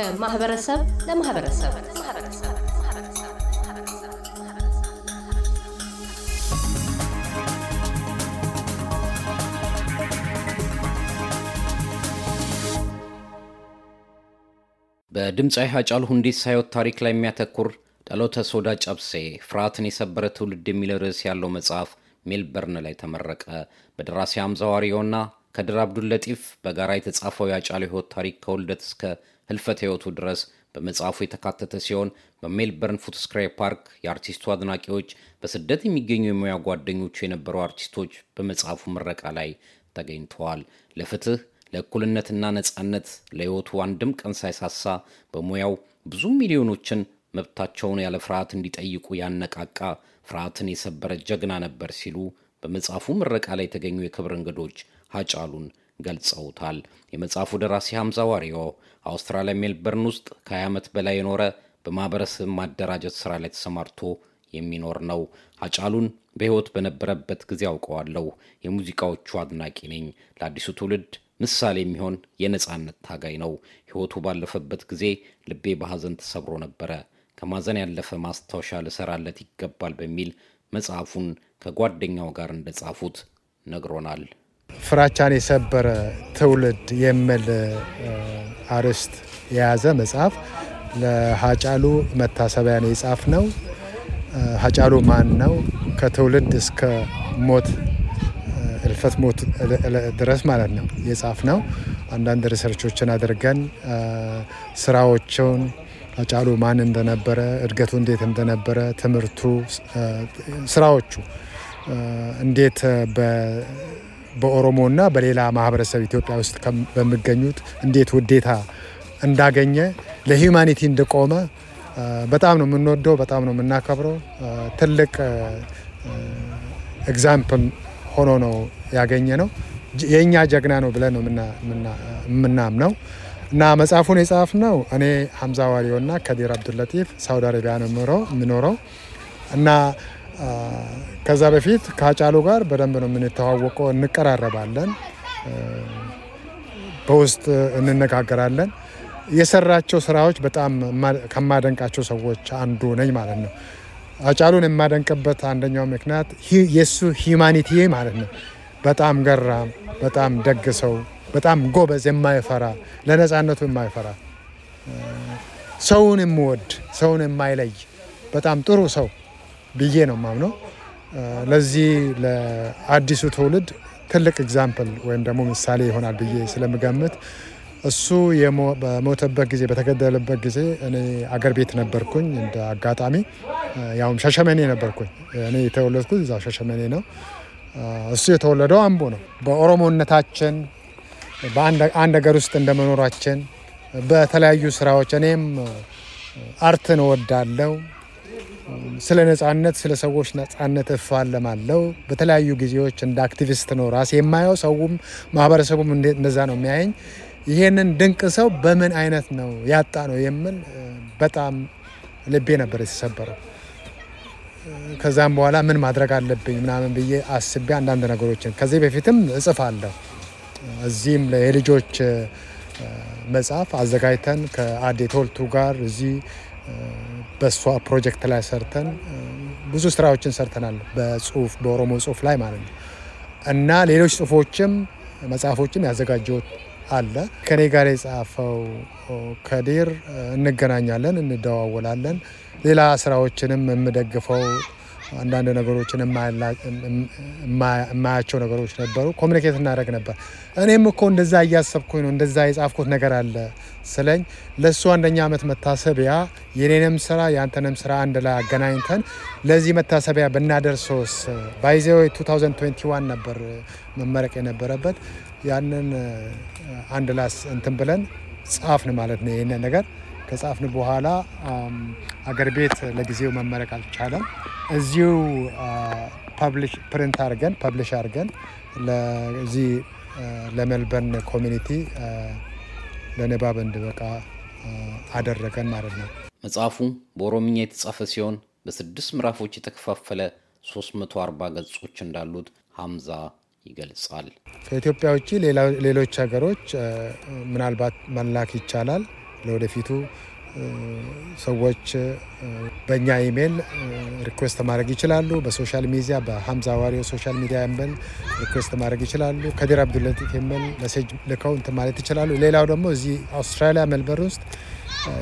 ከማህበረሰብ ለማህበረሰብ በድምፃዊ ሃጫሉ ሁንዴሳ ሕይወት ታሪክ ላይ የሚያተኩር ጸሎተ ሶዳ ጨብሴ ፍርሃትን የሰበረ ትውልድ የሚል ርዕስ ያለው መጽሐፍ ሜልበርን ላይ ተመረቀ። በደራሲ ሐምዛ ከድር አብዱለጢፍ በጋራ የተጻፈው የሃጫሉ ሕይወት ታሪክ ከውልደት እስከ ህልፈት ሕይወቱ ድረስ በመጽሐፉ የተካተተ ሲሆን በሜልበርን ፉትስክሬ ፓርክ የአርቲስቱ አድናቂዎች፣ በስደት የሚገኙ የሙያ ጓደኞቹ የነበሩ አርቲስቶች በመጽሐፉ ምረቃ ላይ ተገኝተዋል። ለፍትህ ለእኩልነትና ነጻነት ለሕይወቱ አንድም ቀን ሳይሳሳ በሙያው ብዙ ሚሊዮኖችን መብታቸውን ያለ ፍርሃት እንዲጠይቁ ያነቃቃ ፍርሃትን የሰበረ ጀግና ነበር ሲሉ በመጽሐፉ ምረቃ ላይ የተገኙ የክብር እንግዶች ሃጫሉን ገልጸውታል። የመጽሐፉ ደራሲ ሐምዛ ዋሪዮ አውስትራሊያ ሜልበርን ውስጥ ከ20 ዓመት በላይ የኖረ በማህበረሰብ ማደራጀት ስራ ላይ ተሰማርቶ የሚኖር ነው። ሃጫሉን በሕይወት በነበረበት ጊዜ አውቀዋለሁ። የሙዚቃዎቹ አድናቂ ነኝ። ለአዲሱ ትውልድ ምሳሌ የሚሆን የነጻነት ታጋይ ነው። ሕይወቱ ባለፈበት ጊዜ ልቤ በሐዘን ተሰብሮ ነበረ። ከማዘን ያለፈ ማስታወሻ ልሰራለት ይገባል በሚል መጽሐፉን ከጓደኛው ጋር እንደጻፉት ነግሮናል። ፍራቻን የሰበረ ትውልድ የሚል አርዕስት የያዘ መጽሐፍ ለሃጫሉ መታሰቢያን የጻፍነው። ሃጫሉ ማን ነው? ከትውልድ እስከ ሞት እልፈት ሞት ድረስ ማለት ነው የጻፍነው። አንዳንድ ሪሰርቾችን አድርገን ስራዎችን ሃጫሉ ማን እንደነበረ፣ እድገቱ እንዴት እንደነበረ፣ ትምህርቱ፣ ስራዎቹ እንዴት በኦሮሞና በሌላ ማህበረሰብ ኢትዮጵያ ውስጥ በሚገኙት እንዴት ውዴታ እንዳገኘ ለ humanity እንደቆመ በጣም ነው የምንወደው፣ በጣም ነው የምናከብረው። ትልቅ example ሆኖ ነው ያገኘነው። የእኛ ጀግና ነው ብለን ነው የምናምነው እና መጽሐፉን የጻፍ ነው እኔ ሐምዛ ዋሪዮ እና ከዲር አብዱለጢፍ ሳውዲ አረቢያ ነው የምኖረው እና ከዛ በፊት ከሃጫሉ ጋር በደንብ ነው የምንተዋወቀው፣ እንቀራረባለን፣ በውስጥ እንነጋገራለን። የሰራቸው ስራዎች በጣም ከማደንቃቸው ሰዎች አንዱ ነኝ ማለት ነው። ሃጫሉን የማደንቅበት አንደኛው ምክንያት የእሱ ሂዩማኒቲ ማለት ነው። በጣም ገራም፣ በጣም ደግ ሰው፣ በጣም ጎበዝ፣ የማይፈራ ለነፃነቱ የማይፈራ ሰውን የምወድ ሰውን የማይለይ በጣም ጥሩ ሰው ብዬ ነው ማምነው። ለዚህ ለአዲሱ ትውልድ ትልቅ example ወይም ደግሞ ምሳሌ ይሆናል ብዬ ስለምገምት እሱ በሞተበት ጊዜ በተገደለበት ጊዜ እኔ አገር ቤት ነበርኩኝ። እንደ አጋጣሚ ያውም ሸሸመኔ ነበርኩኝ። እኔ የተወለድኩት እዛው ሸሸመኔ ነው። እሱ የተወለደው አምቦ ነው። በኦሮሞነታችን በአንድ ሀገር ውስጥ እንደመኖራችን በተለያዩ ስራዎች እኔም አርትን እወዳለው። ስለ ነጻነት፣ ስለ ሰዎች ነጻነት እፋለማለው። በተለያዩ ጊዜዎች እንደ አክቲቪስት ነው ራሴ የማየው። ሰውም ማህበረሰቡም እንደዛ ነው የሚያየኝ። ይሄንን ድንቅ ሰው በምን አይነት ነው ያጣ ነው የምል በጣም ልቤ ነበር የተሰበረው። ከዛም በኋላ ምን ማድረግ አለብኝ ምናምን ብዬ አስቤ አንዳንድ ነገሮችን ከዚህ በፊትም እጽፋለሁ። እዚህም የልጆች መጽሐፍ አዘጋጅተን ከአዴ ቶልቱ ጋር እዚህ በእሷ ፕሮጀክት ላይ ሰርተን ብዙ ስራዎችን ሰርተናል። በጽሁፍ በኦሮሞ ጽሁፍ ላይ ማለት ነው እና ሌሎች ጽሁፎችም መጽሐፎችም ያዘጋጀሁት አለ። ከኔ ጋር የጻፈው ከዲር እንገናኛለን፣ እንደዋወላለን። ሌላ ስራዎችንም የምደግፈው አንዳንድ ነገሮችን የማያቸው ነገሮች ነበሩ። ኮሚኒኬት እናደርግ ነበር። እኔም እኮ እንደዛ እያሰብኩኝ ነው እንደዛ የጻፍኩት ነገር አለ ስለኝ ለእሱ አንደኛ ዓመት መታሰቢያ የኔንም ስራ የአንተንም ስራ አንድ ላይ አገናኝተን ለዚህ መታሰቢያ ብናደርሰውስ ባይዜው 2021 ነበር መመረቅ የነበረበት ያንን አንድ ላይ ስ እንትን ብለን ጻፍን ማለት ነው። ይህንን ነገር ከጻፍን በኋላ አገር ቤት ለጊዜው መመረቅ አልቻለም። እዚሁ print አድርገን publish አድርገን ለዚህ ለሜልበርን community ለንባብ እንዲበቃ አደረገን ማለት ነው። መጽሐፉ በኦሮምኛ የተጻፈ ሲሆን በስድስት ምዕራፎች የተከፋፈለ 340 ገጾች እንዳሉት ሐምዛ ይገልጻል። ከኢትዮጵያ ውጭ ሌሎች ሀገሮች ምናልባት መላክ ይቻላል። ለወደፊቱ ሰዎች በእኛ email request ማድረግ ይችላሉ። በ social media በሀምዛ ዋሪዮ social media email request ማድረግ ይችላሉ። ከዲር አብዱለጢፍ email message ልከው እንትን ማለት ይችላሉ። ሌላው ደግሞ እዚህ አውስትራሊያ ሜልበርን ውስጥ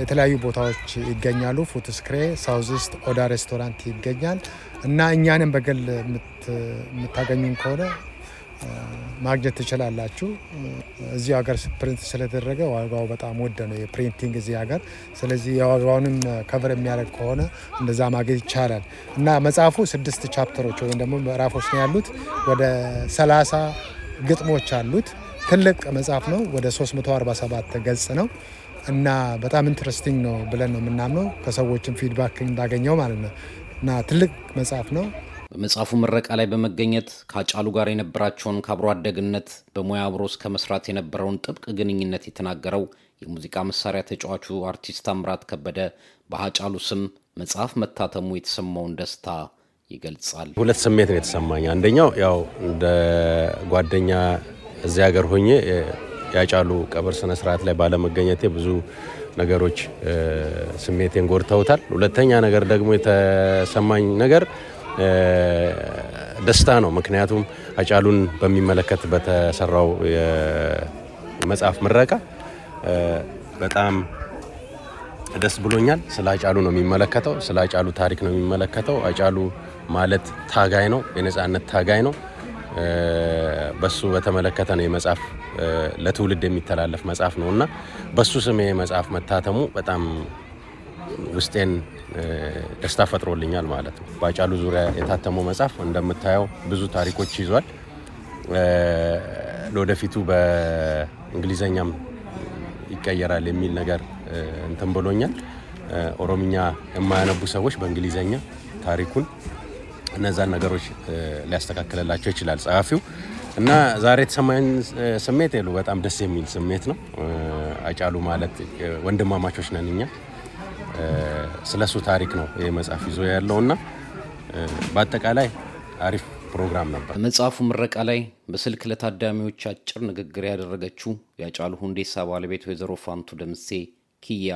የተለያዩ ቦታዎች ይገኛሉ። ፉትስክሬ South East ኦዳ ሬስቶራንት ይገኛል እና እኛንም በግል የምታገኙን ከሆነ ማግኘት ትችላላችሁ። እዚህ ሀገር print ስለተደረገ ዋጋው በጣም ውድ ነው የ printing እዚህ ሀገር። ስለዚህ የዋጋውንም cover የሚያደርግ ከሆነ እንደዛ ማግኘት ይቻላል እና መጽሐፉ ስድስት chapter ኦች ወይም ደግሞ ምዕራፎች ነው ያሉት። ወደ ሰላሳ ግጥሞች አሉት። ትልቅ መጽሐፍ ነው። ወደ 347 ገጽ ነው እና በጣም interesting ነው ብለን ነው የምናምነው ከሰዎችም feedback እንዳገኘው ማለት ነው እና ትልቅ መጽሐፍ ነው። በመጽሐፉ ምረቃ ላይ በመገኘት ከሀጫሉ ጋር የነበራቸውን ከአብሮ አደግነት በሙያ አብሮ እስከ መስራት የነበረውን ጥብቅ ግንኙነት የተናገረው የሙዚቃ መሳሪያ ተጫዋቹ አርቲስት አምራት ከበደ በሀጫሉ ስም መጽሐፍ መታተሙ የተሰማውን ደስታ ይገልጻል። ሁለት ስሜት ነው የተሰማኝ። አንደኛው ያው እንደ ጓደኛ እዚህ ሀገር ሆኜ የአጫሉ ቀብር ስነ ስርዓት ላይ ባለመገኘቴ ብዙ ነገሮች ስሜቴን ጎድተውታል። ሁለተኛ ነገር ደግሞ የተሰማኝ ነገር ደስታ ነው። ምክንያቱም አጫሉን በሚመለከት በተሰራው የመጽሐፍ ምረቃ በጣም ደስ ብሎኛል። ስለ አጫሉ ነው የሚመለከተው፣ ስለ አጫሉ ታሪክ ነው የሚመለከተው። አጫሉ ማለት ታጋይ ነው፣ የነጻነት ታጋይ ነው። በሱ በተመለከተ ነው የመጽሐፍ ለትውልድ የሚተላለፍ መጽሐፍ ነው እና በሱ ስም መጽሐፍ መታተሙ በጣም ውስጤን ደስታ ፈጥሮልኛል ማለት ነው። በአጫሉ ዙሪያ የታተመው መጽሐፍ እንደምታየው ብዙ ታሪኮች ይዟል። ለወደፊቱ በእንግሊዘኛም ይቀየራል የሚል ነገር እንትን ብሎኛል። ኦሮምኛ የማያነቡ ሰዎች በእንግሊዘኛ ታሪኩን እነዛን ነገሮች ሊያስተካክልላቸው ይችላል ጸሐፊው እና ዛሬ የተሰማኝ ስሜት የሉ በጣም ደስ የሚል ስሜት ነው። አጫሉ ማለት ወንድማማቾች ነን እኛ ስለ እሱ ታሪክ ነው ይህ መጽሐፍ ይዞ ያለው እና በአጠቃላይ አሪፍ ፕሮግራም ነበር። በመጽሐፉ ምረቃ ላይ በስልክ ለታዳሚዎች አጭር ንግግር ያደረገችው የአጫሉ ሁንዴሳ ባለቤት ወይዘሮ ፋንቱ ደምሴ ኪያ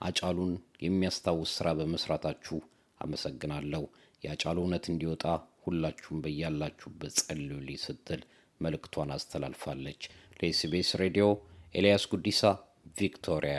አጫሉን የሚያስታውስ ስራ በመስራታችሁ አመሰግናለሁ። የአጫሉ እውነት እንዲወጣ ሁላችሁም በያላችሁበት ጸልዩልኝ ስትል መልእክቷን አስተላልፋለች። ለኤስቢኤስ ሬዲዮ ኤልያስ ጉዲሳ ቪክቶሪያ።